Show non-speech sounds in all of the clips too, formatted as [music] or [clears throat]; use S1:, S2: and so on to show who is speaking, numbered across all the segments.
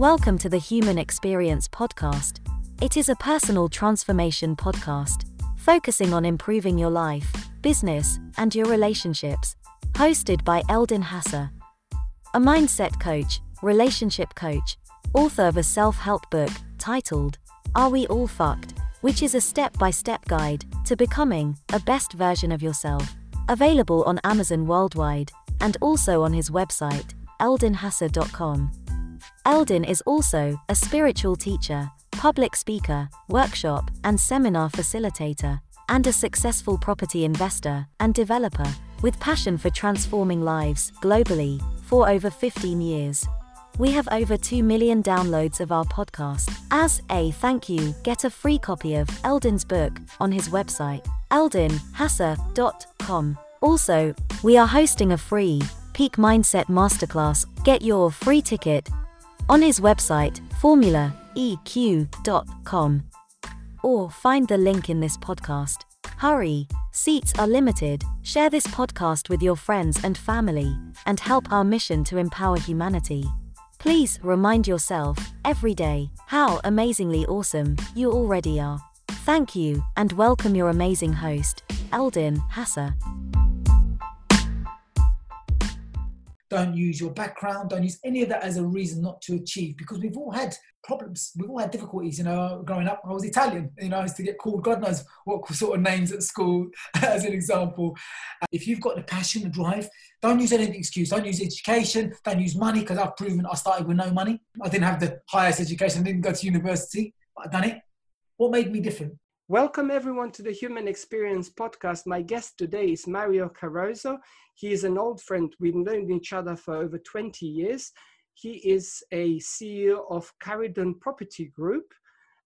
S1: Welcome to the Human Experience Podcast. It is a personal transformation podcast focusing on improving your life, business, and your relationships. Hosted by Eldin Hasa, a mindset coach, relationship coach, author of a self help book titled Are We All Fucked? which is a step by step guide to becoming a best version of yourself. Available on Amazon worldwide and also on his website, eldinhasa.com. Eldin is also a spiritual teacher, public speaker, workshop and seminar facilitator, and a successful property investor and developer with passion for transforming lives globally for over 15 years. We have over 2 million downloads of our podcast. As a thank you, get a free copy of Eldin's book on his website, eldinhasa.com. Also, we are hosting a free Peak Mindset Masterclass. Get your free ticket on his website, formulaeq.com. Or find the link in this podcast. Hurry, seats are limited. Share this podcast with your friends and family and help our mission to empower humanity. Please remind yourself every day how amazingly awesome you already are. Thank you and welcome your amazing host, Eldin Hasa.
S2: Don't use your background, don't use any of that as a reason not to achieve because we've all had problems. We've all had difficulties, you know, growing up. I was Italian, you know, I used to get called God knows what sort of names at school, [laughs] as an example. Uh, if you've got the passion, the drive, don't use any excuse. Don't use education, don't use money, because I've proven I started with no money. I didn't have the highest education, I didn't go to university, but I've done it. What made me different?
S3: Welcome everyone to the Human Experience podcast. My guest today is Mario Carrozzo. He is an old friend. We've known each other for over 20 years he is a CEO of Caridon Property Group,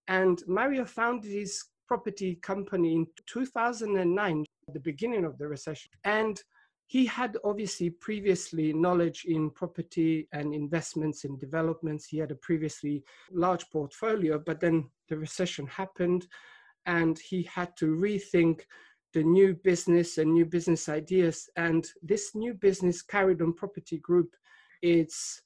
S3: and Mario founded his property company in 2009, the beginning of the recession. And he had obviously previously knowledge in property and investments and developments. He had a previously large portfolio, but then the recession happened and he had to rethink the new business and new business ideas. And this new business Caridon Property Group, it's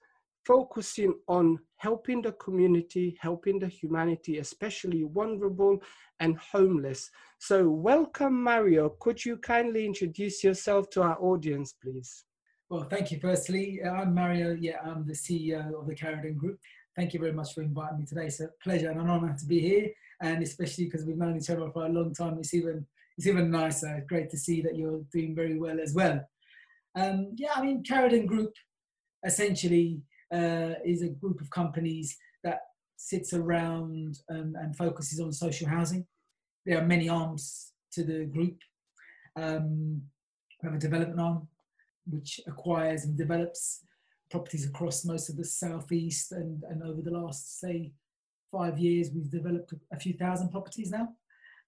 S3: focusing on helping the community, helping the humanity, especially vulnerable and homeless. So, welcome, Mario. Could you kindly introduce yourself to our audience, please?
S2: Well, thank you. Firstly, uh, I'm Mario. Yeah, I'm the CEO of the Caridon Group. Thank you very much for inviting me today. It's a pleasure and an honor to be here, and especially because we've known each other for a long time, it's even it's even nicer. Great to see that you're doing very well as well. Um, yeah, I mean, Caridon Group essentially uh, is a group of companies that sits around um, and focuses on social housing. There are many arms to the group. Um, we have a development arm which acquires and develops properties across most of the southeast and, and over the last say five years we've developed a few thousand properties now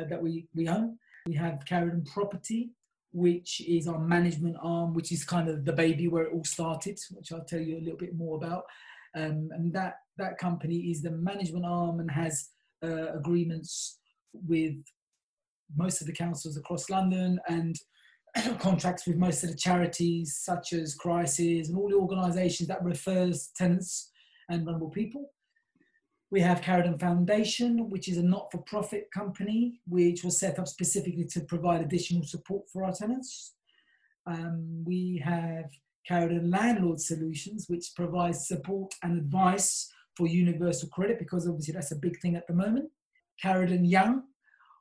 S2: uh, that we, we own. We have Caridon Property, which is our management arm, which is kind of the baby where it all started, which I'll tell you a little bit more about. Um, and that that company is the management arm and has uh, agreements with most of the councils across London and [clears throat] contracts with most of the charities such as Crisis and all the organisations that refers tenants and vulnerable people. We have Caridon Foundation, which is a not for profit company, which was set up specifically to provide additional support for our tenants. Um, we have Caridon Landlord Solutions, which provides support and advice for universal credit, because obviously that's a big thing at the moment. Caridon Young,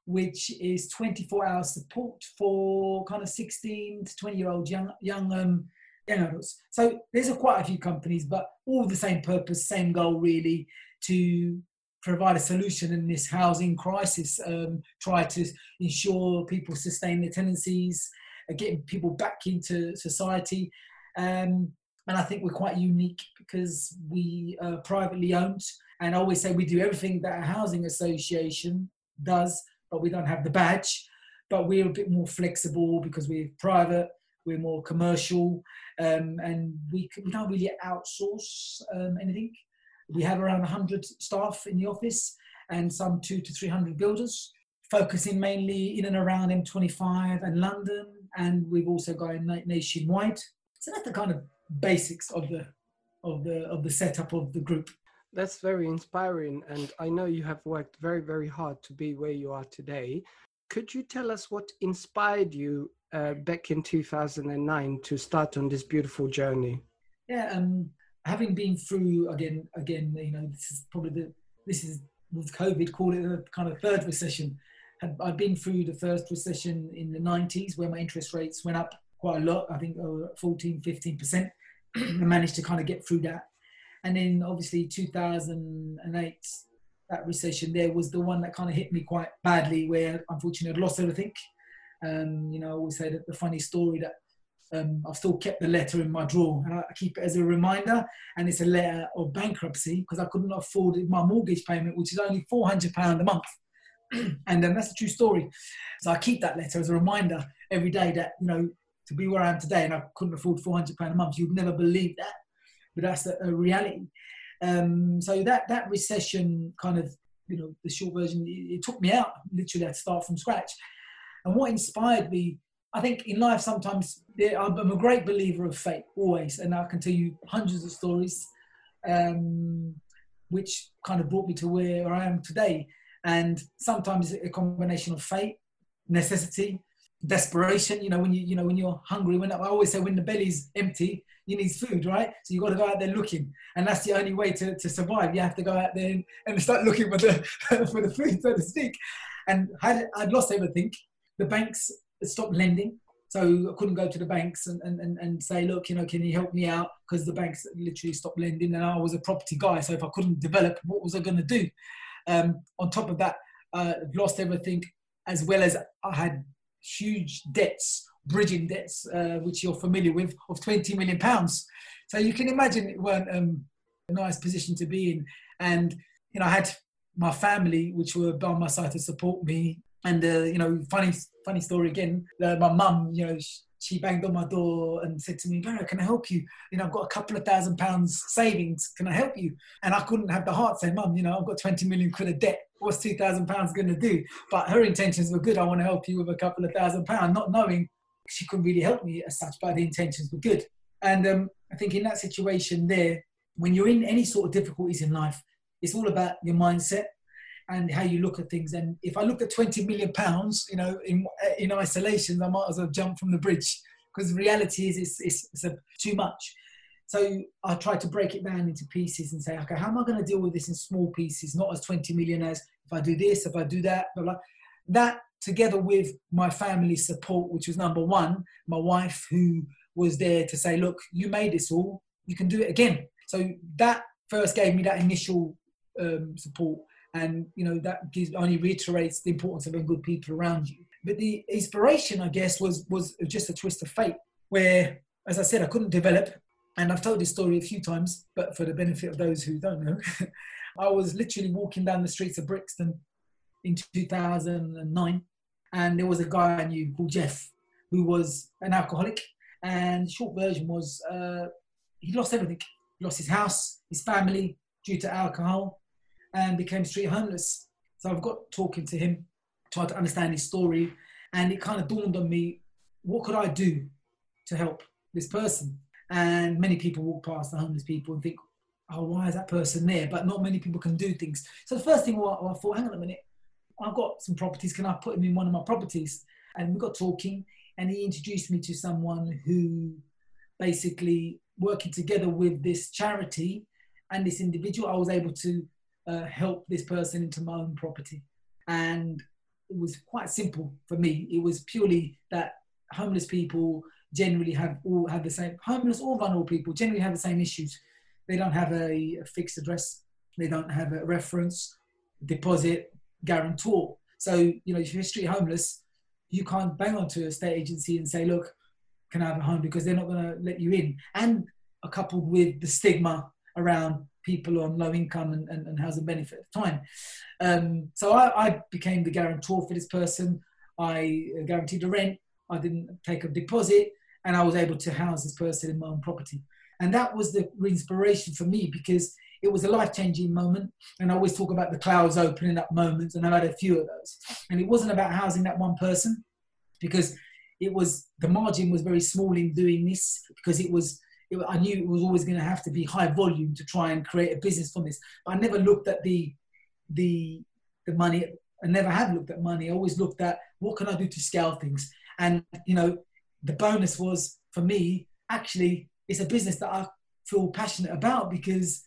S2: which is 24 hour support for kind of 16 to 20 year old young, young um, young adults. So there's a quite a few companies, but all the same purpose, same goal really, to provide a solution in this housing crisis, um, try to ensure people sustain their tenancies, uh, getting people back into society. Um, and I think we're quite unique because we are privately owned. And I always say we do everything that a housing association does, but we don't have the badge. But we're a bit more flexible because we're private, we're more commercial, um, and we, we don't really outsource um, anything. We have around 100 staff in the office and some two to 300 builders, focusing mainly in and around M25 and London. And we've also gone nationwide. So that's the kind of basics of the of the of the setup of the group.
S3: That's very inspiring. And I know you have worked very, very hard to be where you are today. Could you tell us what inspired you uh, back in 2009 to start on this beautiful journey?
S2: Yeah, um, having been through again, again, you know, this is probably the this is with COVID, call it a kind of third recession. Had I'd been through the first recession in the 90s where my interest rates went up quite a lot. I think uh, 14, 15 percent. [clears throat] I managed to kind of get through that, and then obviously 2008 that recession there was the one that kind of hit me quite badly where unfortunately I'd lost everything. Um, you know, I always say that the funny story that um, I've still kept the letter in my drawer and I keep it as a reminder. And it's a letter of bankruptcy because I couldn't afford my mortgage payment, which is only £400 a month. [clears throat] and um, that's a true story. So I keep that letter as a reminder every day that, you know, to be where I am today and I couldn't afford £400 a month, you'd never believe that. But that's a, a reality. Um, so that, that recession kind of, you know, the short version, it, it took me out literally I had to start from scratch. And what inspired me, I think in life sometimes I'm a great believer of fate always, and I can tell you hundreds of stories, um, which kind of brought me to where I am today. And sometimes a combination of fate, necessity, desperation. You know, when you you know when you're hungry, when I always say when the belly's empty, you need food, right? So you got to go out there looking, and that's the only way to, to survive. You have to go out there and, and start looking for the [laughs] for the food, so to speak. And had I'd lost everything, the banks stopped lending. So I couldn't go to the banks and, and, and and say, look, you know, can you help me out? Because the banks literally stopped lending and I was a property guy. So if I couldn't develop, what was I going to do? Um, on top of that, uh, lost everything as well as I had huge debts, bridging debts, uh, which you're familiar with, of 20 million pounds. So you can imagine it weren't um, a nice position to be in. And, you know, I had my family, which were by my side to support me and uh, you know, funny funny story again. Uh, my mum, you know, she, she, banged on my door and said to me, "Barry, can I help you? You know, I've got a couple of thousand pounds savings. Can I help you?" And I couldn't have the heart to say, "Mum, you know, I've got 20 million quid of debt. What's two thousand pounds going to do?" But her intentions were good. I want to help you with a couple of thousand pounds, not knowing she couldn't really help me as such, but the intentions were good. And um, I think in that situation there, when you're in any sort of difficulties in life, it's all about your mindset and how you look at things. And if I look at 20 million pounds, you know, in, in isolation, I might as well jump from the bridge because the reality is it's, it's, it's a, too much. So I try to break it down into pieces and say, okay, how am I going to deal with this in small pieces, not as 20 million as if I do this, if I do that, blah, blah. That together with my family support, which was number one, my wife who was there to say, look, you made this all, you can do it again. So that first gave me that initial um, support and you know that gives, only reiterates the importance of having good people around you. But the inspiration i guess was was just a twist of fate where as i said i couldn't develop. And i've told this story a few times but for the benefit of those who don't know [laughs] i was literally walking down the streets of brixton in 2009 and there was a guy i knew called jeff who was an alcoholic. And short version was uh, he lost everything. He lost his house his family due to alcohol and became street homeless. So I've got talking to him, trying to understand his story, and it kind of dawned on me, what could I do to help this person? And many people walk past the homeless people and think, oh, why is that person there? But not many people can do things. So the first thing I thought, hang on a minute, I've got some properties. Can I put him in one of my properties? And we got talking, and he introduced me to someone who basically working together with this charity and this individual, I was able to uh, help this person into my own property. And it was quite simple for me. It was purely that homeless people generally have all have the same homeless or vulnerable people generally have the same issues. They don't have a, a fixed address. They don't have a reference, deposit, guarantor. So you know if you're street homeless, you can't bang onto a state agency and say, look, can I have a home because they're not going to let you in. And a coupled with the stigma around people on low income and, and, and housing benefit at the time. Um, so I, I, became the guarantor for this person. I guaranteed the rent. I didn't take a deposit, and I was able to house this person in my own property. And that was the inspiration for me because it was a life changing moment. And I always talk about the clouds opening up moments, and I've had a few of those. And it wasn't about housing that one person because it was the margin was very small in doing this because it was it, I knew it was always going to have to be high volume to try and create a business from this. But I never looked at the the the money. I never had looked at money. I always looked at what can I do to scale things. And you know, the bonus was for me actually it's a business that I feel passionate about because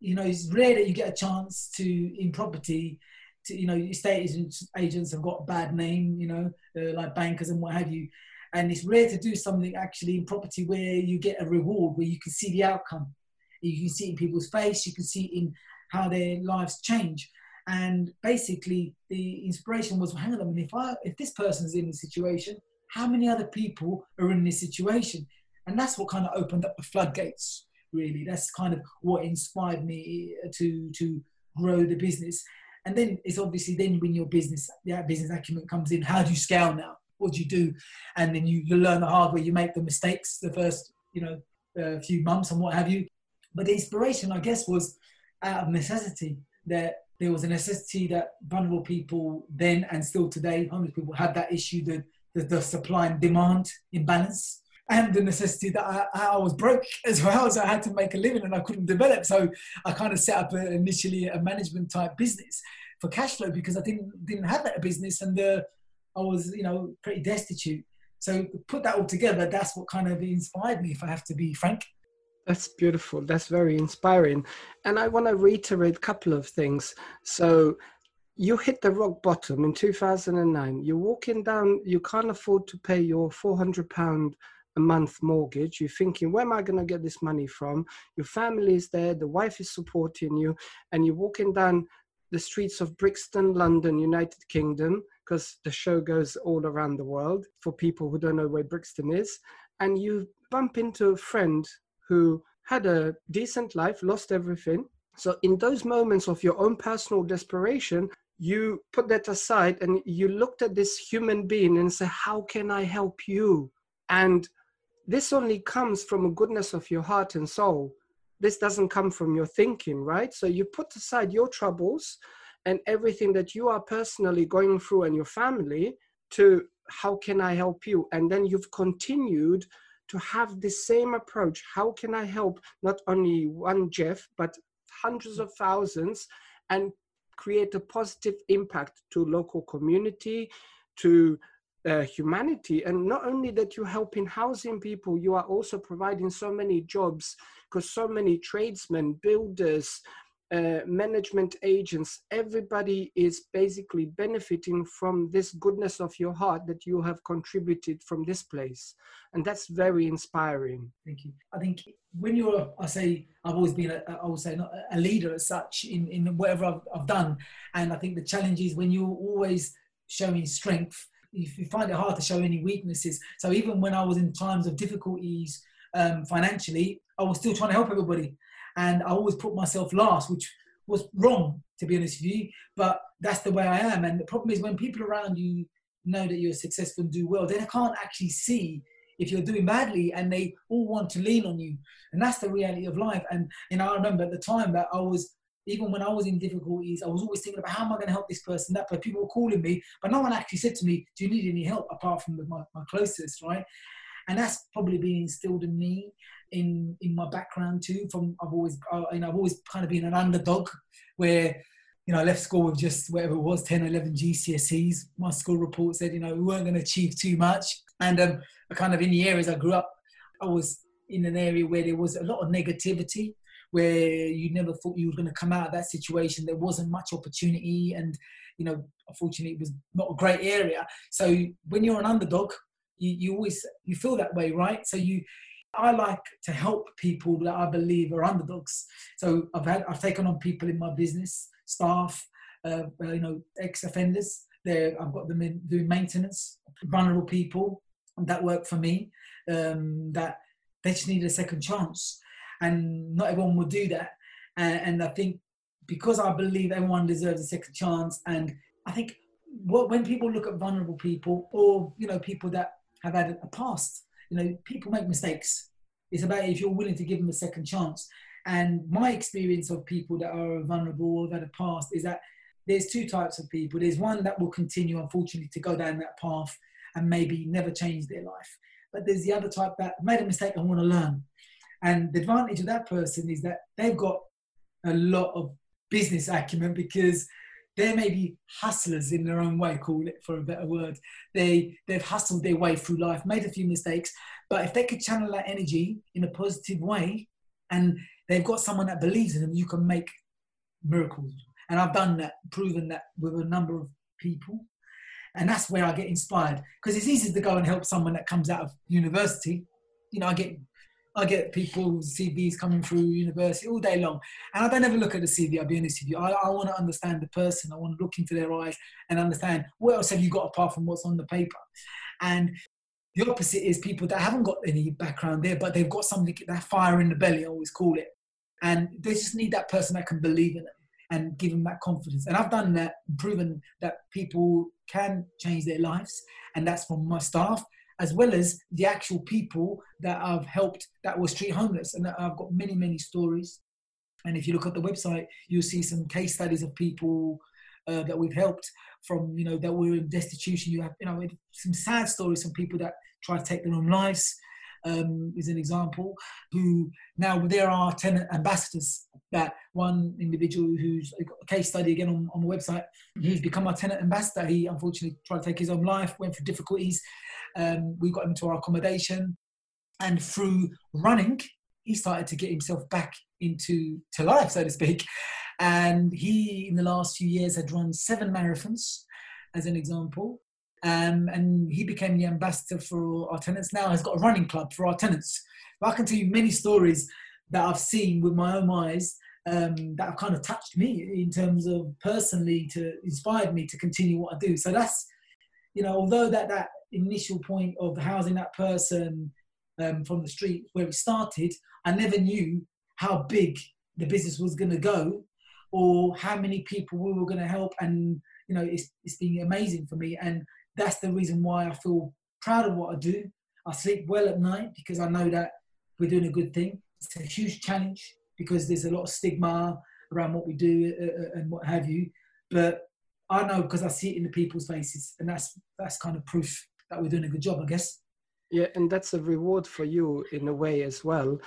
S2: you know it's rare that you get a chance to in property to, you know estate agents agents have got a bad name you know uh, like bankers and what have you and it's rare to do something actually in property where you get a reward where you can see the outcome. You can see it in people's face you can see it in how their lives change. And basically the inspiration was well, hang on a minute if i if this person's in this situation how many other people are in this situation? And that's what kind of opened up the floodgates really. That's kind of what inspired me to to grow the business. And then it's obviously then when your business that business acumen comes in how do you scale now what do you do? And then you, you learn the hard way you make the mistakes the first you know uh, few months and what have you. But the inspiration i guess was out of necessity that there was a necessity that vulnerable people then and still today homeless people had that issue the, the, the supply and demand imbalance and the necessity that I, I, was broke [laughs] as well, so I had to make a living and I couldn't develop. So I kind of set up a, initially a management type business for cash flow because I didn't didn't have that business. And uh, I was you know pretty destitute. So put that all together, that's what kind of inspired me, if I have to be frank.
S3: That's beautiful. That's very inspiring. And I want to reiterate a couple of things. So you hit the rock bottom in 2009. You're walking down, you can't afford to pay your 400 pound a month mortgage. You're thinking, where am I going to get this money from? Your family is there, the wife is supporting you, and you're walking down the streets of Brixton, London, United Kingdom, because the show goes all around the world for people who don't know where Brixton is. And you bump into a friend who had a decent life, lost everything. So, in those moments of your own personal desperation, you put that aside and you looked at this human being and say, How can I help you? And this only comes from a goodness of your heart and soul. This doesn't come from your thinking, right? So you put aside your troubles and everything that you are personally going through and your family to how can I help you? And then you've continued to have the same approach. How can I help not only one Jeff, but hundreds of thousands and create a positive impact to local community, to uh, humanity. And not only that you're helping housing people, you are also providing so many jobs because so many tradesmen, builders, uh, management agents, everybody is basically benefiting from this goodness of your heart that you have contributed from this place. And that's very inspiring.
S2: Thank you. I think when you're, I say, I've always been, a, I would say, not a leader as such in, in whatever I've, I've done. And I think the challenge is when you're always showing strength, if you find it hard to show any weaknesses. So even when I was in times of difficulties um, financially, I was still trying to help everybody, and I always put myself last, which was wrong to be honest with you. But that's the way I am. And the problem is when people around you know that you're successful and do well, then they can't actually see if you're doing badly, and they all want to lean on you. And that's the reality of life. And you know, I remember at the time that I was even when I was in difficulties, I was always thinking about how am I going to help this person, that person. People were calling me, but no one actually said to me, "Do you need any help?" Apart from my, my closest, right? And that's probably been instilled in me in in my background too. From I've always, you know, I've always kind of been an underdog, where you know I left school with just whatever it was, 10, 11 GCSEs. My school report said, you know, we weren't going to achieve too much, and um, kind of in the areas I grew up, I was in an area where there was a lot of negativity where you never thought you were going to come out of that situation. There wasn't much opportunity, and you know, unfortunately, it was not a great area. So when you're an underdog, you, you always you feel that way, right? So you. I like to help people that I believe are underdogs. So I've had I've taken on people in my business, staff, uh, uh you know, ex-offenders. There, I've got them in, doing maintenance, vulnerable people that work for me. Um, that they just need a second chance and not everyone will do that. And, and I think because I believe everyone deserves a second chance, and I think what, when people look at vulnerable people or you know people that have had a past, you know, people make mistakes. It's about if you're willing to give them a second chance. And my experience of people that are vulnerable or that have passed is that there's two types of people. There's one that will continue, unfortunately, to go down that path and maybe never change their life. But there's the other type that made a mistake and want to learn And the advantage of that person is that they've got a lot of business acumen because they may be hustlers in their own way, call it for a better word. They they've hustled their way through life, made a few mistakes, but if they could channel that energy in a positive way, and they've got someone that believes in them, you can make miracles. And I've done that, proven that with a number of people. And that's where I get inspired because it's easy to go and help someone that comes out of university. You know, I get I get people's CVs coming through university all day long. And I don't ever look at the CV, I'll be honest with you. I, I want to understand the person. I want to look into their eyes and understand what else have you got apart from what's on the paper. And the opposite is people that haven't got any background there, but they've got something, that fire in the belly, I always call it. And they just need that person that can believe in them and give them that confidence. And I've done that, proven that people can change their lives. And that's from my staff as well as the actual people that I've helped that were street homeless. And I've got many, many stories. And if you look at the website, you'll see some case studies of people uh, that we've helped from, you know, that were in destitution. You have, you know, some sad stories from people that try to take their own lives. Um, is an example who now there are tenant ambassadors that one individual who's a case study again on, on the website he's become our tenant ambassador he unfortunately tried to take his own life went through difficulties um, we got him to our accommodation, and through running, he started to get himself back into to life, so to speak. And he, in the last few years, had run seven marathons, as an example. Um, and he became the ambassador for our tenants. Now has got a running club for our tenants. But I can tell you many stories that I've seen with my own eyes um, that have kind of touched me in terms of personally to inspired me to continue what I do. So that's, you know, although that that initial point of housing that person um, from the street where it started, I never knew how big the business was going to go or how many people we were going to help. And, you know, it's, it's been amazing for me. And that's the reason why I feel proud of what I do. I sleep well at night because I know that we're doing a good thing. It's a huge challenge because there's a lot of stigma around what we do uh, uh and what have you. But I know because I see it in the people's faces, and that's that's kind of proof that we're doing a good job, I guess.
S3: Yeah, and that's a reward for you in a way as well,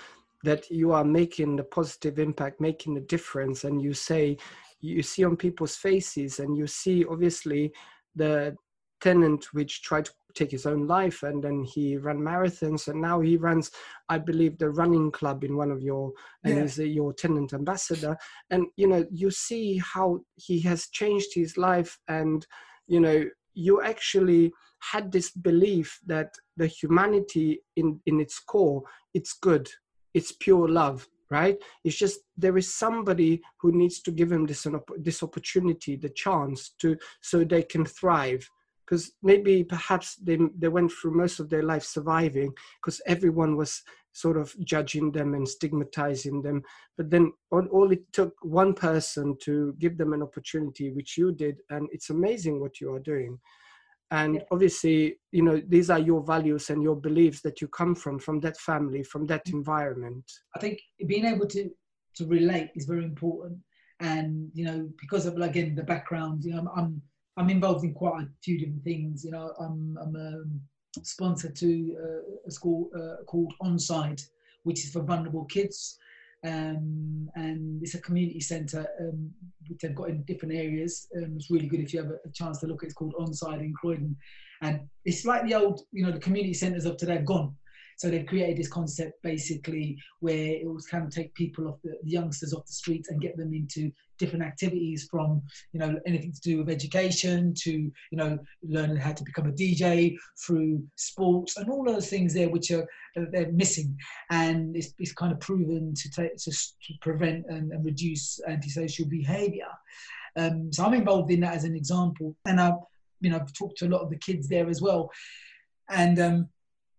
S3: that you are making the positive impact, making a difference, and you say you see on people's faces, and you see obviously the tenant which tried to take his own life and then he ran marathons and now he runs i believe the running club in one of your and yeah. he's your tenant ambassador. And you know you see how he has changed his life and you know you actually had this belief that the humanity in in its core it's good it's pure love right? It's just there is somebody who needs to give him this this opportunity the chance to so they can thrive because maybe perhaps they they went through most of their life surviving because everyone was sort of judging them and stigmatizing them. But then all, all it took one person to give them an opportunity which you did and it's amazing what you are doing. And obviously you know these are your values and your beliefs that you come from from that family from that mm. environment.
S2: I think being able to to relate is very important. And you know because of again the background you know i'm i'm, I'm involved in quite a few different things you know i'm i'm a sponsor to uh, a school uh, called onside which is for vulnerable kids um, and it's a community centre um, which they've got in different areas. Um, it's really good if you have a, a, chance to look. It's called Onside in Croydon, and it's like the old, you know, the community centres of today have gone. So they've created this concept basically where it was kind of take people off the, youngsters off the streets and get them into different activities from you know anything to do with education to you know learning how to become a DJ through sports and all those things there which are they're missing. And it's, it's kind of proven to take to, to prevent and, and, reduce antisocial behavior. Um, so I'm involved in that as an example. And I've you know I've talked to a lot of the kids there as well. And um,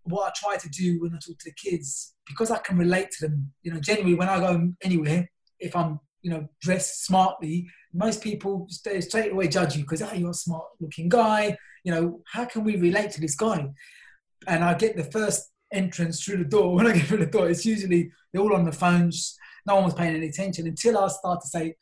S2: what I try to do when I talk to the kids, because I can relate to them, you know, generally when I go anywhere, if I'm, you know, dressed smartly, most people straight away judge you because, oh, ah, you're a smart looking guy. You know, how can we relate to this guy? And I get the first entrance through the door. [laughs] When I get through the door, it's usually they're all on the phones. No one was paying any attention until I start to say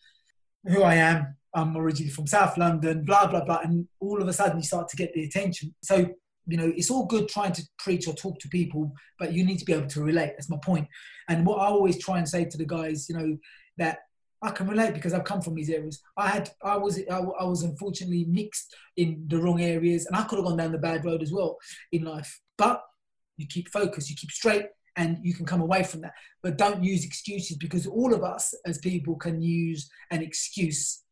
S2: who I am. I'm originally from South London, blah, blah, blah. And all of a sudden you start to get the attention. So you know, it's all good trying to preach or talk to people, but you need to be able to relate. That's my point. And what I always try and say to the guys, you know, that I can relate because I've come from these areas. I had, I was, I, I was unfortunately mixed in the wrong areas, and I could have gone down the bad road as well in life. But you keep focused, you keep straight, and you can come away from that. But don't use excuses because all of us as people can use an excuse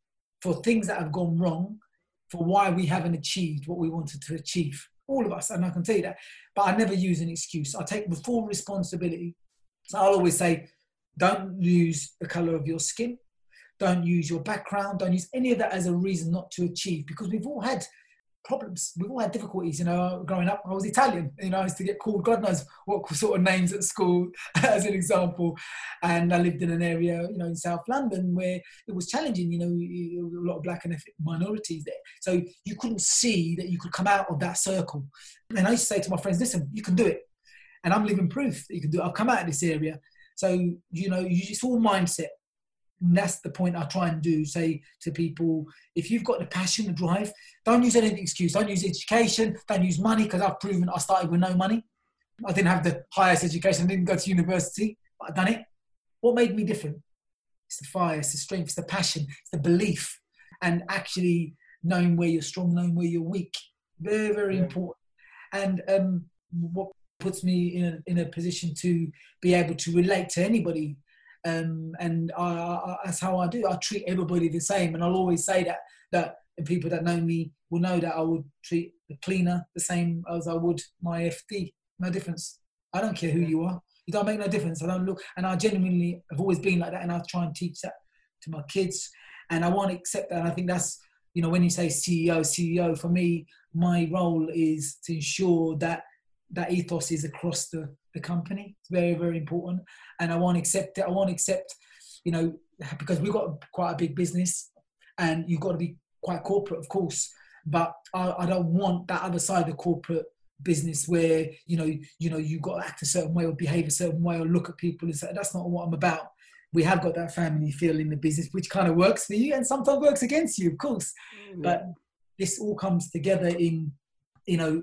S2: for things that have gone wrong, for why we haven't achieved what we wanted to achieve. All of us, and I can tell you that. But I never use an excuse. I take the full responsibility. So I'll always say, don't use the color of your skin. Don't use your background. Don't use any of that as a reason not to achieve because we've all had problems. We've all had difficulties, you know. Growing up, I was Italian, you know, I used to get called God knows what sort of names at school, [laughs] as an example. And I lived in an area, you know, in South London where it was challenging, you know, a lot of black and ethnic minorities there. So you couldn't see that you could come out of that circle. And I used to say to my friends, listen, you can do it. And I'm living proof that you can do it. I've come out of this area. So, you know, it's all mindset. And that's the point I try and do. Say to people, if you've got the passion, the drive, don't use any excuse. Don't use education. Don't use money because I've proven I started with no money. I didn't have the highest education. I didn't go to university, but I've done it. What made me different? It's the fire, it's the strength, it's the passion, it's the belief, and actually knowing where you're strong, knowing where you're weak. Very, very yeah. important. And um, what puts me in a, in a position to be able to relate to anybody. Um, and I, I, that's how I do. I treat everybody the same, and I'll always say that that people that know me will know that I would treat the cleaner the same as I would my FD. No difference. I don't care who you are. It don't make no difference. I don't look, and I genuinely have always been like that, and I try and teach that to my kids, and I want to accept that. And I think that's you know when you say CEO, CEO for me, my role is to ensure that that ethos is across the, the company. It's very, very important. And I won't accept it. I won't accept, you know, because we've got quite a big business and you've got to be quite corporate, of course. But I, I don't want that other side of the corporate business where, you know, you know, you've got to act a certain way or behave a certain way or look at people and say, that's not what I'm about. We have got that family feel in the business, which kind of works for you and sometimes works against you, of course. Mm-hmm. But this all comes together in, you know,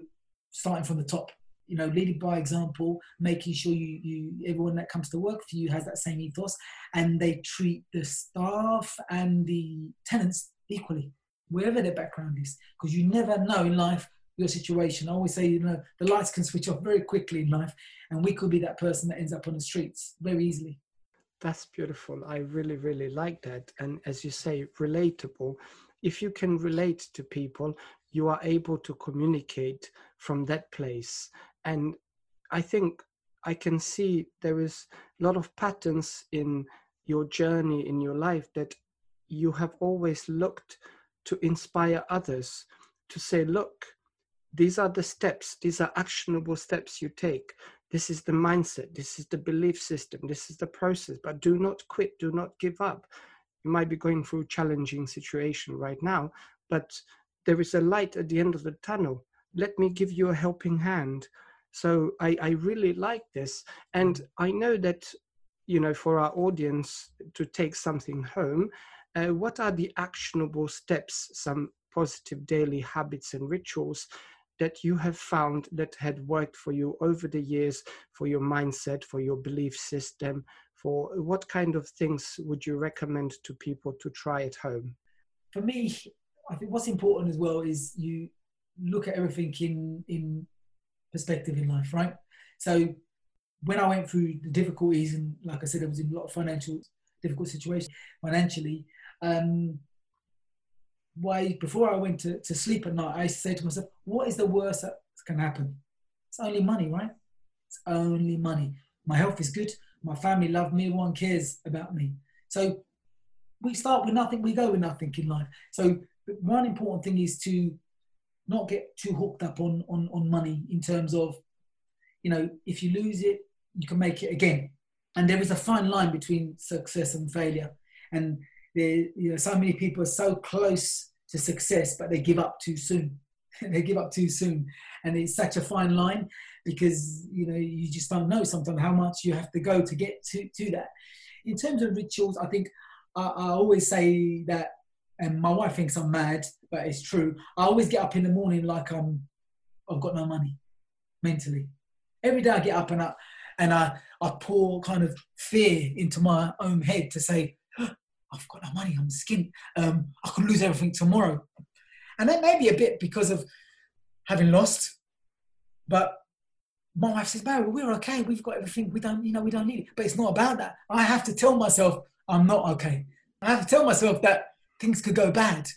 S2: starting from the top you know, leading by example, making sure you, you everyone that comes to work for you has that same ethos, and they treat the staff and the tenants equally, wherever their background is, because you never know in life your situation. I always say, you know, the lights can switch off very quickly in life, and we could be that person that ends up on the streets very easily.
S3: That's beautiful. I really, really like that. And as you say, relatable. If you can relate to people, you are able to communicate from that place and i think i can see there is a lot of patterns in your journey in your life that you have always looked to inspire others to say look these are the steps. These are actionable steps you take. This is the mindset. This is the belief system. This is the process. But do not quit. Do not give up. You might be going through a challenging situation right now but there is a light at the end of the tunnel. Let me give you a helping hand so I, I really like this. And mm. I know that, you know, for our audience to take something home, uh, what are the actionable steps, some positive daily habits and rituals that you have found that had worked for you over the years for your mindset, for your belief system? For what kind of things would you recommend to people to try at home?
S2: For me, I think what's important as well is you look at everything in in perspective in life, right? So when I went through the difficulties, and like I said, I was in a lot of financial difficult situation financially. Um, why before I went to, to sleep at night, I used to say to myself, "What is the worst that can happen? It's only money, right? It's only money. My health is good. My family love me. One cares about me. So we start with nothing. We go with nothing in life. So one important thing is to not get too hooked up on, on, on money in terms of, you know, if you lose it, you can make it again. And there is a fine line between success and failure. And there, you know, so many people are so close to success, but they give up too soon. [laughs] they give up too soon. And it's such a fine line because, you know, you just don't know sometimes how much you have to go to get to, to that. In terms of rituals, I think I, I always say that and my wife thinks I'm mad, but it's true. I always get up in the morning like I'm I've got no money mentally. Every day I get up and I, and I, I pour kind of fear into my own head to say, oh, I've got no money, I'm skint, um, I could lose everything tomorrow. And that may be a bit because of having lost, but my wife says, Barry, we're okay. We've got everything. We don't, you know, we don't need it. But it's not about that. I have to tell myself I'm not okay. I have to tell myself that things could go bad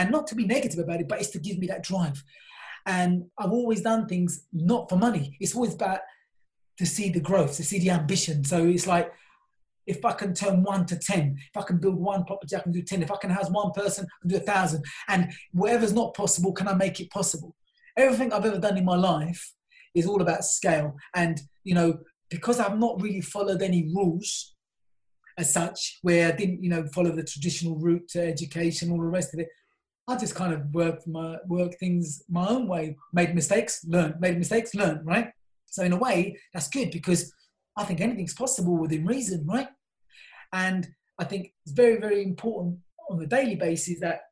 S2: and not to be negative about it, but it's to give me that drive. And I've always done things not for money. It's always about to see the growth, to see the ambition. So it's like, if I can turn one to 10, if I can build one property, I can do 10. If I can house one person, I can do a thousand. And whatever's not possible, can I make it possible? Everything I've ever done in my life is all about scale. And, you know, because I've not really followed any rules as such, where I didn't, you know, follow the traditional route to education, all the rest of it, I just kind of worked my work things my own way, made mistakes, learn, made mistakes, learn, right? So in a way, that's good because I think anything's possible within reason, right? And I think it's very, very important on a daily basis that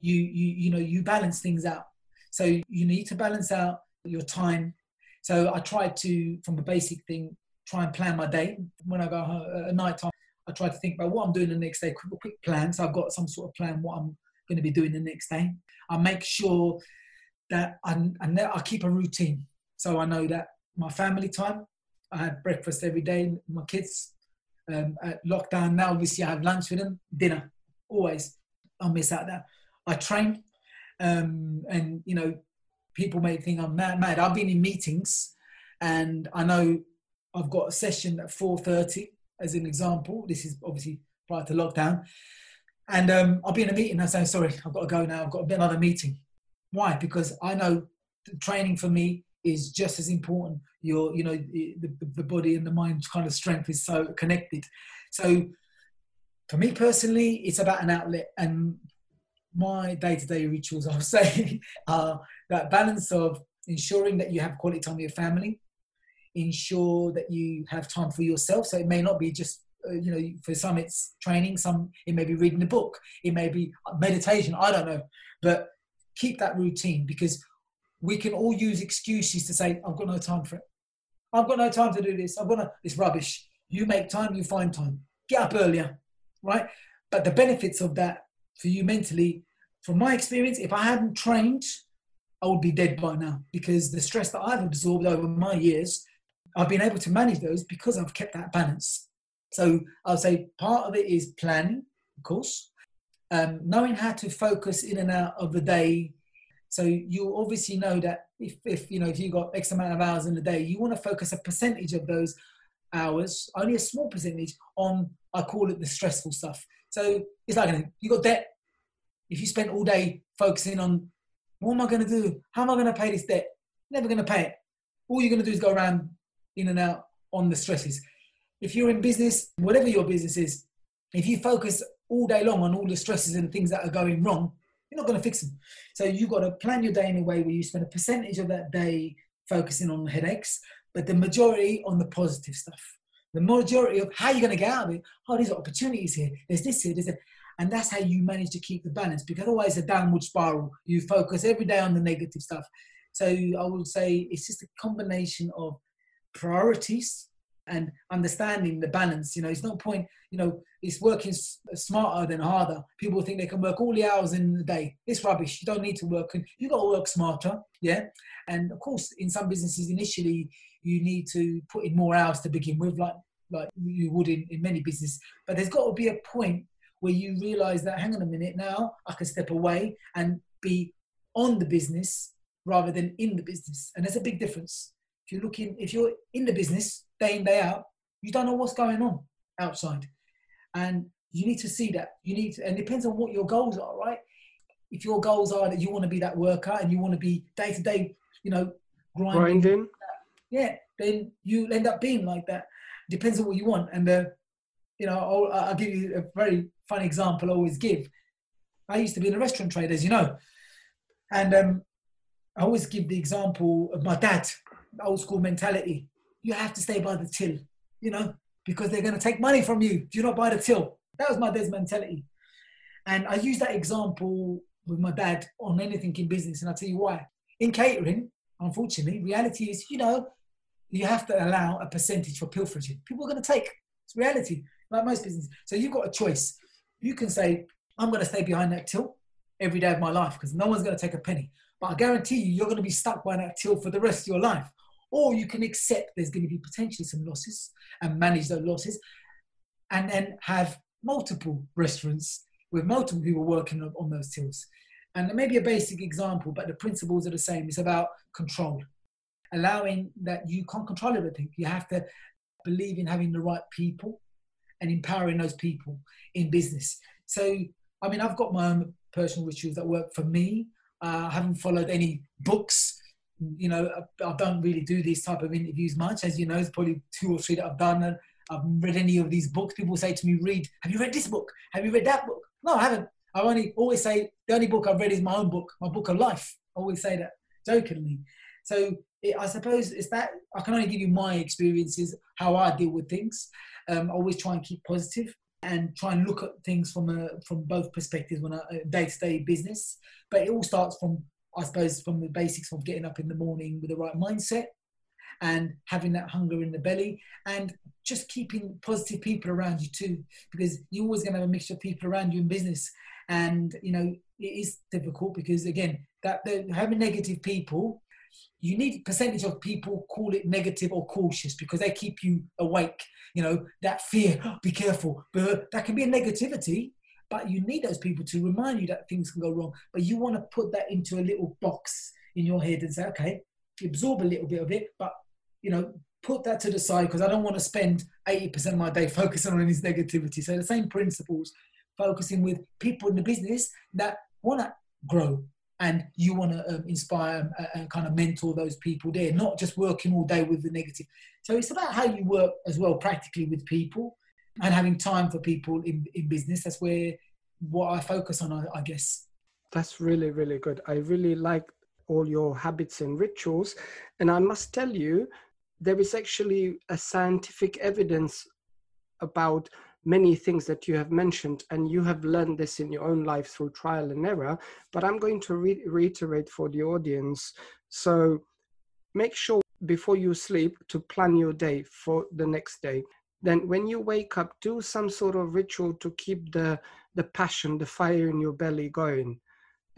S2: you you you know you balance things out. So you need to balance out your time. So I try to, from a basic thing, try and plan my day. When I go home uh, at night time, I try to think about what I'm doing the next day, quick, quick plan. So I've got some sort of plan what I'm going to be doing the next day. I make sure that I, I, I keep a routine. So I know that my family time, I have breakfast every day, my kids. Um, at lockdown now, obviously I have lunch with them, dinner, always. I'll miss out that. I train, um, and you know, people may think I'm mad. mad. I've been in meetings, and I know I've got a session at 4:30 as an example. This is obviously prior to lockdown, and um, I'll be in a meeting. I say, sorry, I've got to go now. I've got another meeting. Why? Because I know training for me is just as important. Your, you know, the, the body and the mind kind of strength is so connected. So for me personally, it's about an outlet and my day-to-day rituals, [laughs] I'll say, are that balance of ensuring that you have quality time with your family, ensure that you have time for yourself. So it may not be just Uh, you know, for some it's training, some it may be reading a book, it may be meditation, I don't know. But keep that routine because we can all use excuses to say, I've got no time for it. I've got no time to do this. I've got no, it's rubbish. You make time, you find time. Get up earlier, right? But the benefits of that for you mentally, from my experience, if I hadn't trained, I would be dead by now because the stress that I've absorbed over my years, I've been able to manage those because I've kept that balance. So I'll say part of it is planning, of course, um, knowing how to focus in and out of the day. So you obviously know that if, if you know if you got X amount of hours in the day, you want to focus a percentage of those hours, only a small percentage, on I call it the stressful stuff. So it's like you got debt. If you spend all day focusing on what am I going to do? How am I going to pay this debt? Never going to pay it. All you're going to do is go around in and out on the stresses if you're in business, whatever your business is, if you focus all day long on all the stresses and things that are going wrong, you're not going to fix them. So you've got to plan your day in a way where you spend a percentage of that day focusing on the headaches, but the majority on the positive stuff. The majority of how you're going to get out of it. Oh, there's opportunities here. There's this here. There's that. And that's how you manage to keep the balance because otherwise, a downward spiral. You focus every day on the negative stuff. So I would say it's just a combination of priorities and understanding the balance. You know, it's no point, you know, it's working smarter than harder. People think they can work all the hours in the day. It's rubbish. You don't need to work, you got to work smarter. Yeah. And of course, in some businesses, initially, you need to put in more hours to begin with, like like you would in, in many businesses. But there's got to be a point where you realize that, hang on a minute, now I can step away and be on the business rather than in the business. And there's a big difference. If you're looking, if you're in the business day in day out, you don't know what's going on outside, and you need to see that. You need, to, and it depends on what your goals are, right? If your goals are that you want to be that worker and you want to be day to day, you know, grinding,
S3: grinding.
S2: yeah, then you end up being like that. Depends on what you want, and uh, you know, I'll, I'll give you a very funny example. I always give. I used to be in a restaurant trade, as you know, and um, I always give the example of my dad old school mentality. You have to stay by the till, you know, because they're going to take money from you you're not by the till. That was my dad's mentality. And I use that example with my dad on anything in business, and I'll tell you why. In catering, unfortunately, reality is, you know, you have to allow a percentage for pilferage. People are going to take. It's reality, like most businesses. So you've got a choice. You can say, I'm going to stay behind that till every day of my life because no one's going to take a penny. But I guarantee you, you're going to be stuck by that till for the rest of your life. Or you can accept there's going to be potentially some losses and manage those losses and then have multiple restaurants with multiple people working on, those tills. And maybe a basic example, but the principles are the same. It's about control, allowing that you can't control everything. You have to believe in having the right people and empowering those people in business. So, I mean, I've got my own personal rituals that work for me. Uh, I haven't followed any books. You know, I, I, don't really do these type of interviews much. As you know, it's probably two or three that I've done. And I've read any of these books. People say to me, read, have you read this book? Have you read that book? No, I haven't. I only always say the only book I've read is my own book, my book of life. I always say that jokingly. So it, I suppose it's that I can only give you my experiences, how I deal with things. Um, I always try and keep positive and try and look at things from a, from both perspectives on a day to day business. But it all starts from, I suppose, from the basics of getting up in the morning with the right mindset and having that hunger in the belly and just keeping positive people around you too, because you're always going to have a mixture of people around you in business. And, you know, it is difficult because, again, that having negative people you need percentage of people call it negative or cautious because they keep you awake you know that fear oh, be careful but that can be a negativity but you need those people to remind you that things can go wrong. But you want to put that into a little box in your head and say okay absorb a little bit of it but you know put that to the side because i don't want to spend 80% of my day [laughs] focusing on this negativity. So the same principles focusing with people in the business that want to grow and you want to um, inspire and kind of mentor those people there, not just working all day with the negative. So it's about how you work as well practically with people and having time for people in, in business. That's where what I focus on, I, I guess.
S3: That's really, really good. I really like all your habits and rituals. And I must tell you, there is actually a scientific evidence about many things that you have mentioned, and you have learned this in your own life through trial and error. But I'm going to re- reiterate for the audience. So make sure before you sleep to plan your day for the next day. Then, when you wake up, do some sort of ritual to keep the, the passion, the fire in your belly going.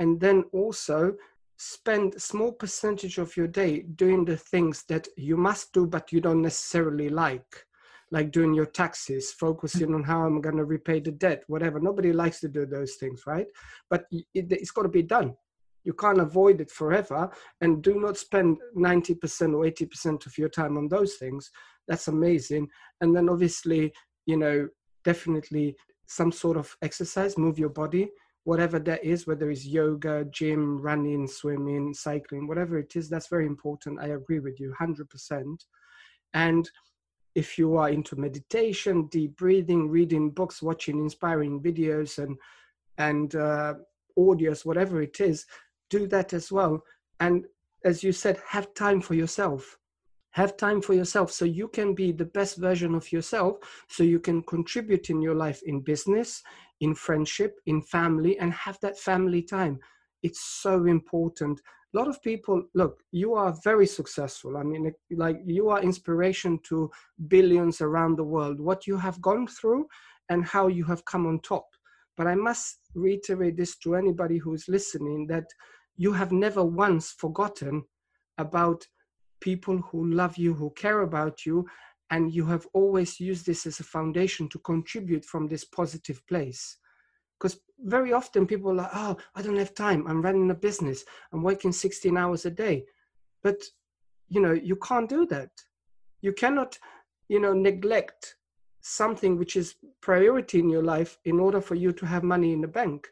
S3: And then also spend small percentage of your day doing the things that you must do but you don't necessarily like like doing your taxes, focusing on how I'm going to repay the debt, whatever. Nobody likes to do those things, right? But it, has got to be done. You can't avoid it forever. And do not spend 90% or 80% of your time on those things. That's amazing. And then obviously, you know, definitely some sort of exercise, move your body, whatever that is, whether it's yoga, gym, running, swimming, cycling, whatever it is, that's very important. I agree with you 100%. And if you are into meditation, deep breathing, reading books, watching inspiring videos and and uh, audios, whatever it is, do that as well. And as you said, have time for yourself. Have time for yourself so you can be the best version of yourself, so you can contribute in your life in business, in friendship, in family, and have that family time. It's so important a lot of people look you are very successful i mean like you are inspiration to billions around the world what you have gone through and how you have come on top but i must reiterate this to anybody who is listening that you have never once forgotten about people who love you who care about you and you have always used this as a foundation to contribute from this positive place because very often people are like, oh, I don't have time. I'm running a business. I'm working 16 hours a day. But, you know, you can't do that. You cannot, you know, neglect something which is priority in your life in order for you to have money in the bank.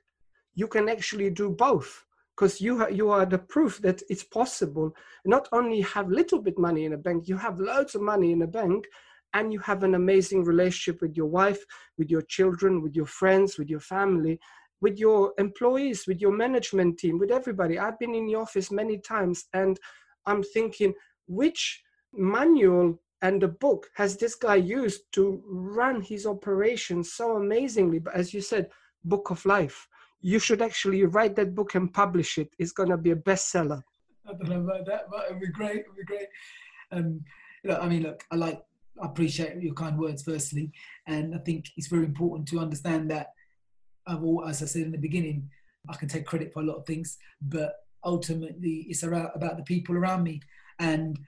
S3: You can actually do both because you, ha- you are the proof that it's possible. Not only have little bit money in a bank, you have loads of money in a bank and you have an amazing relationship with your wife, with your children, with your friends, with your family, with your employees, with your management team, with everybody. I've been in the office many times and I'm thinking, which manual and the book has this guy used to run his operation so amazingly? But as you said, book of life. You should actually write that book and publish it. It's going to be a bestseller.
S2: I don't know about that, but it'd be great. It'd be great. Um, look, I mean, look, I like, I appreciate your kind words, firstly, and I think it's very important to understand that. I've all, as I said in the beginning, I can take credit for a lot of things, but ultimately, it's about the people around me. And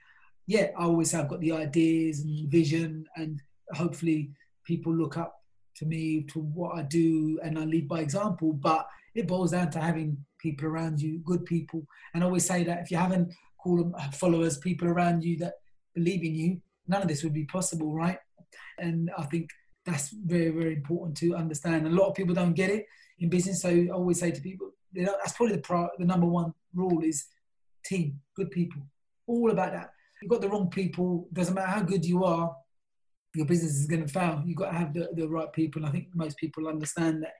S2: yeah, I always have got the ideas and vision, and hopefully, people look up to me to what I do, and I lead by example. But it boils down to having people around you, good people. And I always say that if you haven't called them uh, followers, people around you that believe in you, none of this would be possible, right? And I think that's very, very important to understand. A lot of people don't get it in business. So I always say to people, that's probably the, pro, the number one rule is team, good people. All about that. You've got the wrong people, doesn't matter how good you are, your business is going to fail. You've got to have the, the right people. I think most people understand that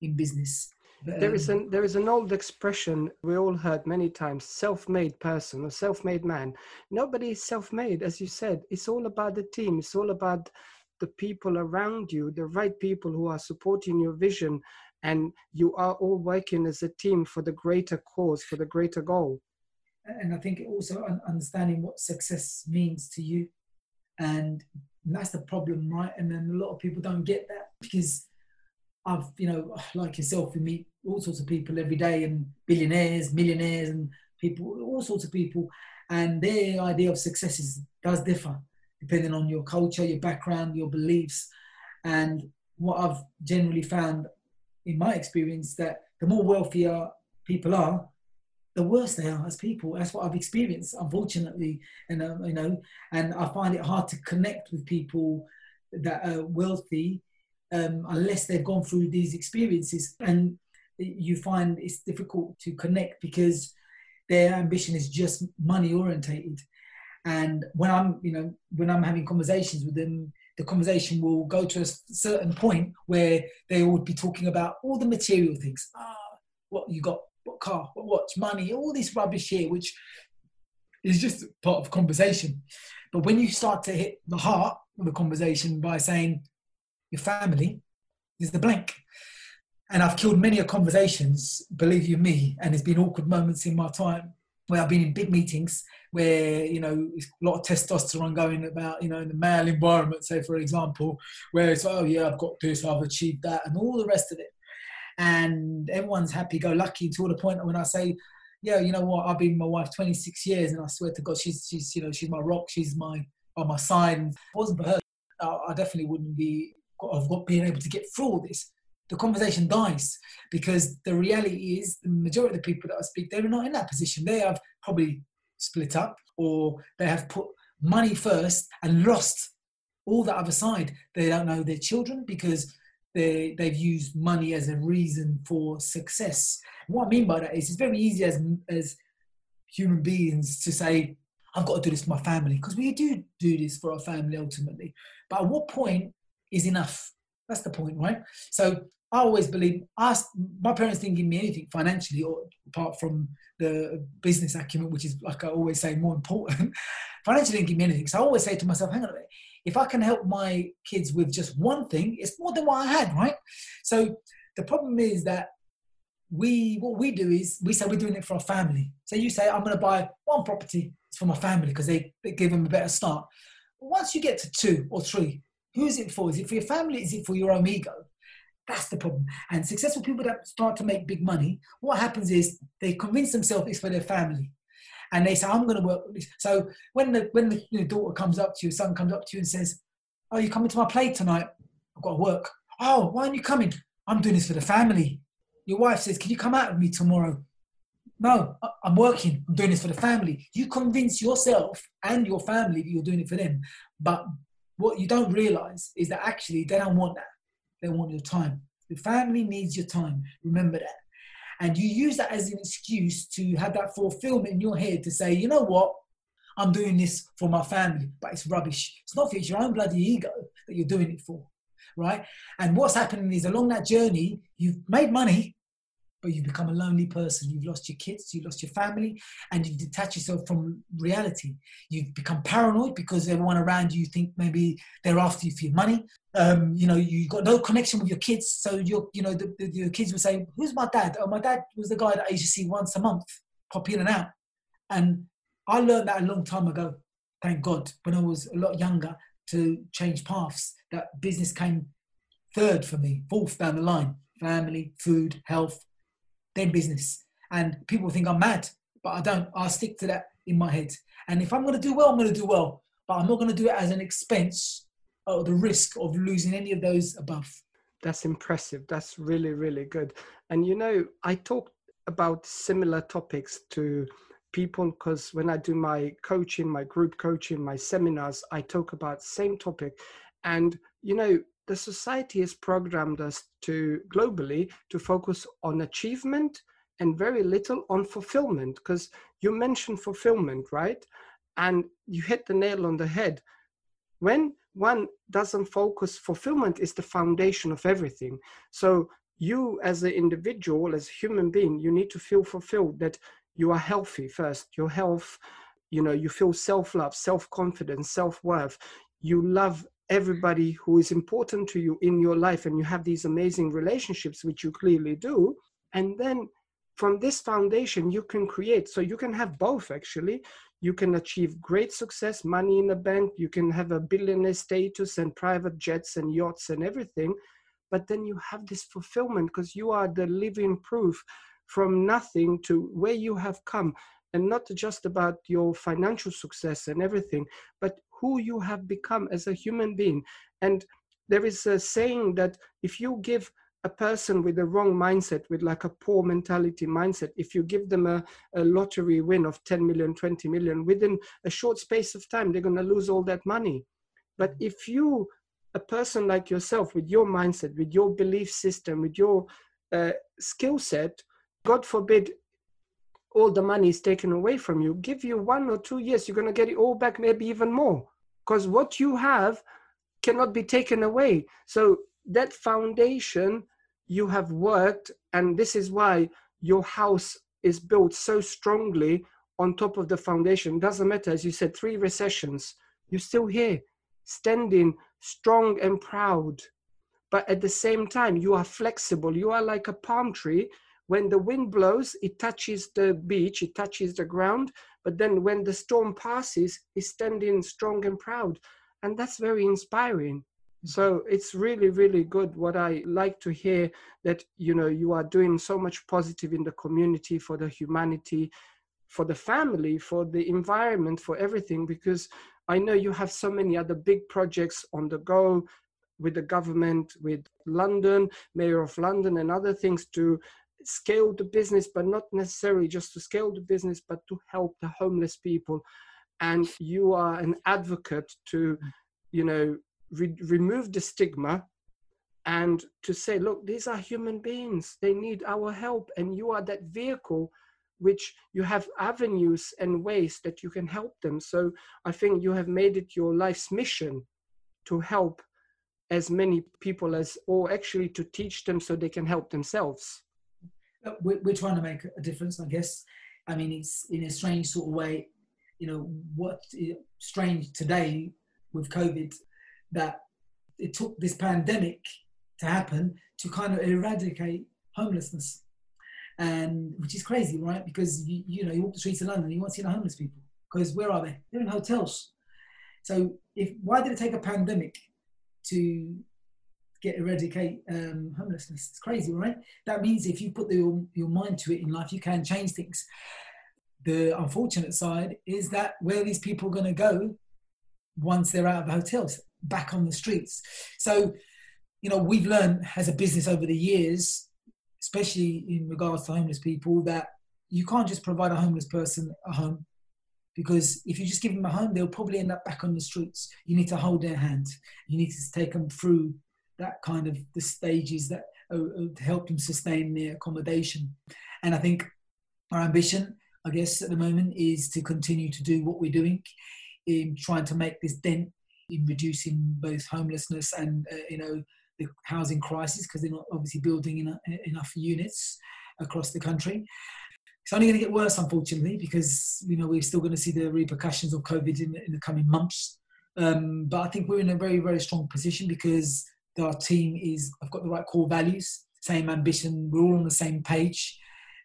S2: in business
S3: there is um, an there is an old expression we all heard many times self-made person or self-made man nobody is self-made as you said it's all about the team it's all about the people around you the right people who are supporting your vision and you are all working as a team for the greater cause for the greater goal
S2: and i think also understanding what success means to you and that's the problem right and then a lot of people don't get that because I've, you know, like yourself, we meet all sorts of people every day and billionaires, millionaires, and people, all sorts of people. And their idea of success is, does differ depending on your culture, your background, your beliefs. And what I've generally found in my experience that the more wealthier people are, the worse they are as people. That's what I've experienced, unfortunately. And uh, you know, and I find it hard to connect with people that are wealthy um, unless they've gone through these experiences. And you find it's difficult to connect because their ambition is just money orientated. And when I'm, you know, when I'm having conversations with them, the conversation will go to a certain point where they would be talking about all the material things. Ah, what you got, what car, what watch, money, all this rubbish here, which is just part of conversation. But when you start to hit the heart of the conversation by saying, your family is the blank. And I've killed many a conversations, believe you me, and there's been awkward moments in my time where I've been in big meetings where, you know, a lot of testosterone going about, you know, in the male environment, say, for example, where it's, oh, yeah, I've got this, I've achieved that, and all the rest of it. And everyone's happy go lucky to the point when I say, yeah, you know what, I've been my wife 26 years, and I swear to God, she's, she's you know, she's my rock, she's my, on my side. And it wasn't for her, I definitely wouldn't be of what being able to get through all this, the conversation dies because the reality is the majority of the people that I speak, they're not in that position. They have probably split up or they have put money first and lost all the other side. They don't know their children because they, they've used money as a reason for success. What I mean by that is it's very easy as, as human beings to say, I've got to do this for my family because we do do this for our family ultimately. But at what point is enough. That's the point, right? So I always believe ask my parents didn't give me anything financially or apart from the business acumen, which is like I always say more important. [laughs] financially didn't give me anything. So I always say to myself, hang on a minute, if I can help my kids with just one thing, it's more than what I had, right? So the problem is that we what we do is we say we're doing it for our family. So you say, I'm gonna buy one property, it's for my family because they, they give them a better start. But once you get to two or three, who is it for? Is it for your family? Is it for your own ego? That's the problem. And successful people that start to make big money, what happens is they convince themselves it's for their family. And they say, I'm going to work. So when the, when the you know, daughter comes up to you, son comes up to you and says, Oh, you coming to my play tonight? I've got to work. Oh, why aren't you coming? I'm doing this for the family. Your wife says, Can you come out with me tomorrow? No, I'm working. I'm doing this for the family. You convince yourself and your family that you're doing it for them. But what you don't realize is that actually they don't want that. They want your time. Your family needs your time. Remember that. And you use that as an excuse to have that fulfillment in your head to say, you know what? I'm doing this for my family, but it's rubbish. It's not for it's your own bloody ego that you're doing it for, right? And what's happening is along that journey, you've made money, but you've become a lonely person. You've lost your kids, you've lost your family, and you detach yourself from reality. You've become paranoid because everyone around you think maybe they're after you for your money. Um, you know, you've got no connection with your kids, so your you know the, the, your kids will say, "Who's my dad?" Oh, my dad was the guy that I used to see once a month, pop in and out. And I learned that a long time ago, thank God, when I was a lot younger to change paths. That business came third for me, fourth down the line family, food, health, then business. And people think I'm mad, but I don't. I stick to that in my head. And if I'm going to do well, I'm going to do well. But I'm not going to do it as an expense or the risk of losing any of those above.
S3: That's impressive. That's really, really good. And you know, I talked about similar topics to people because when I do my coaching, my group coaching, my seminars, I talk about same topic. And you know, the society has programmed us to globally to focus on achievement and very little on fulfillment because you mentioned fulfillment right? And you hit the nail on the head. When one doesn't focus fulfillment is the foundation of everything. So you as an individual as a human being you need to feel fulfilled that you are healthy first. Your health you know you feel self-love self-confidence self-worth. You love everybody who is important to you in your life and you have these amazing relationships which you clearly do and then from this foundation you can create. So you can have both actually. You can achieve great success money in the bank you can have a billionaire status and private jets and yachts and everything but then you have this fulfillment because you are the living proof from nothing to where you have come and not just about your financial success and everything but who you have become as a human being. And there is a saying that if you give a person with a wrong mindset, with like a poor mentality mindset, if you give them a, a lottery win of 10 million, 20 million, within a short space of time, they're going to lose all that money. But mm-hmm. if you, a person like yourself, with your mindset, with your belief system, with your uh, skill set, God forbid all the money is taken away from you, give you one or two years, you're going to get it all back, maybe even more because what you have cannot be taken away. So that foundation you have worked, and this is why your house is built so strongly on top of the foundation. Doesn't matter, as you said, three recessions, you're still here, standing strong and proud. But at the same time, you are flexible. You are like a palm tree. When the wind blows, it touches the beach, it touches the ground, but then when the storm passes, he's standing strong and proud. And that's very inspiring. Mm-hmm. So it's really, really good. What I like to hear that, you know, you are doing so much positive in the community for the humanity, for the family, for the environment, for everything, because I know you have so many other big projects on the go with the government, with London, Mayor of London, and other things to scale the business, but not necessarily just to scale the business, but to help the homeless people. And you are an advocate to, you know, re- remove the stigma and to say, look, these are human beings. They need our help. And you are that vehicle which you have avenues and ways that you can help them. So I think you have made it your life's mission to help as many people as, or actually to teach them so they can help themselves
S2: we're, trying to make a difference, I guess. I mean, it's in a strange sort of way, you know, what strange today with COVID that it took this pandemic to happen to kind of eradicate homelessness. And which is crazy, right? Because you, you know, you walk the streets of London, you won't see the homeless people because where are they? They're in hotels. So if why did it take a pandemic to get eradicate um, homelessness. It's crazy, right? That means if you put the, your, your mind to it in life, you can change things. The unfortunate side is that where these people are going to go once they're out of the hotels, back on the streets. So, you know, we've learned as a business over the years, especially in regards to homeless people, that you can't just provide a homeless person a home because if you just give them a home, they'll probably end up back on the streets. You need to hold their hand. You need to take them through that kind of the stages that uh, uh, to help them sustain their accommodation. And I think our ambition, I guess, at the moment is to continue to do what we're doing in trying to make this dent in reducing both homelessness and uh, you know the housing crisis because they're not obviously building enough, enough units across the country. It's only going to get worse, unfortunately, because you know we're still going to see the repercussions of COVID in, in the coming months. Um, but I think we're in a very, very strong position because our team is I've got the right core values, same ambition. We're all on the same page,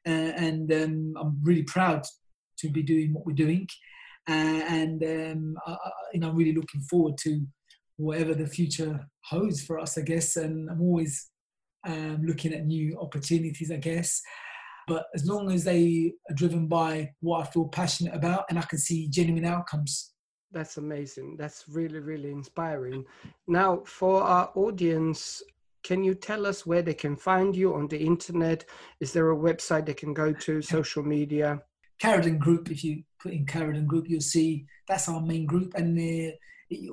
S2: uh, and um, I'm really proud to be doing what we're doing. Uh, and um, I, you know, I'm really looking forward to whatever the future holds for us, I guess. And I'm always um, looking at new opportunities, I guess. But as long as they are driven by what I feel passionate about and I can see genuine outcomes.
S3: That's amazing. That's really, really inspiring. Now, for our audience, can you tell us where they can find you on the internet? Is there a website they can go to, social media?
S2: Caridon Group, if you put in Caridon Group, you'll see that's our main group and it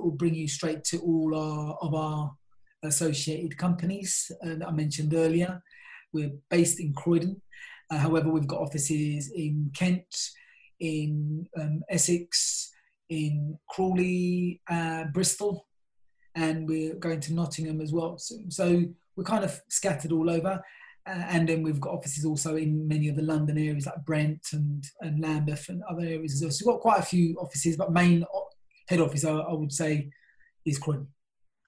S2: will bring you straight to all our, of our associated companies uh, that I mentioned earlier. We're based in Croydon. Uh, however, we've got offices in Kent, in um, Essex, in Crawley, uh, Bristol, and we're going to Nottingham as well soon. So we're kind of scattered all over. Uh, and then we've got offices also in many of the London areas like Brent and, and Lambeth and other areas as well. So we've got quite a few offices, but main head office, I, I would say, is Croydon.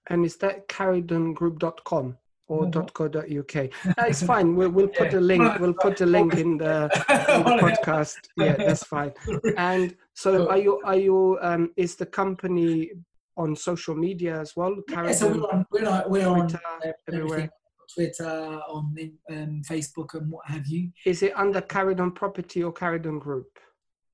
S3: And is that caridongroup.com? Or mm-hmm. .co.uk. That's fine. We'll, we'll put a link. We'll put a link in the, [laughs] in the podcast. Yeah, that's fine. [laughs] And so, are you? Are you? Um, is the company on social media as well?
S2: Yeah, so we're on. We're on, we're Twitter, on everywhere. Twitter, on um, Facebook, and what have you.
S3: Is it under Caridon Property or Caridon Group?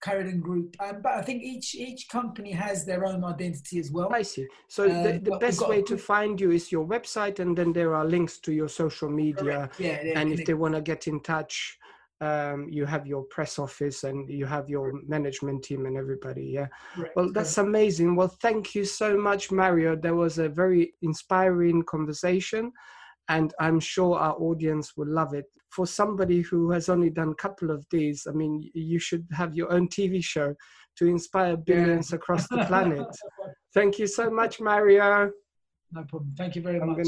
S2: Caridon Group, um, but I think each each company has their own identity as well.
S3: I see. So uh, the, the best way to find you is your website, and then there are links to your social media.
S2: Yeah,
S3: yeah, and if they want to get in touch, um, you have your press office and you have your management team and everybody. Yeah. Right. Well, that's amazing. Well, thank you so much, Mario. That was a very inspiring conversation and I'm sure our audience will love it. For somebody who has only done a couple of these, I mean, you should have your own TV show to inspire billions yeah. across the planet. [laughs] Thank you so much, Mario.
S2: No problem. Thank you very I'm much.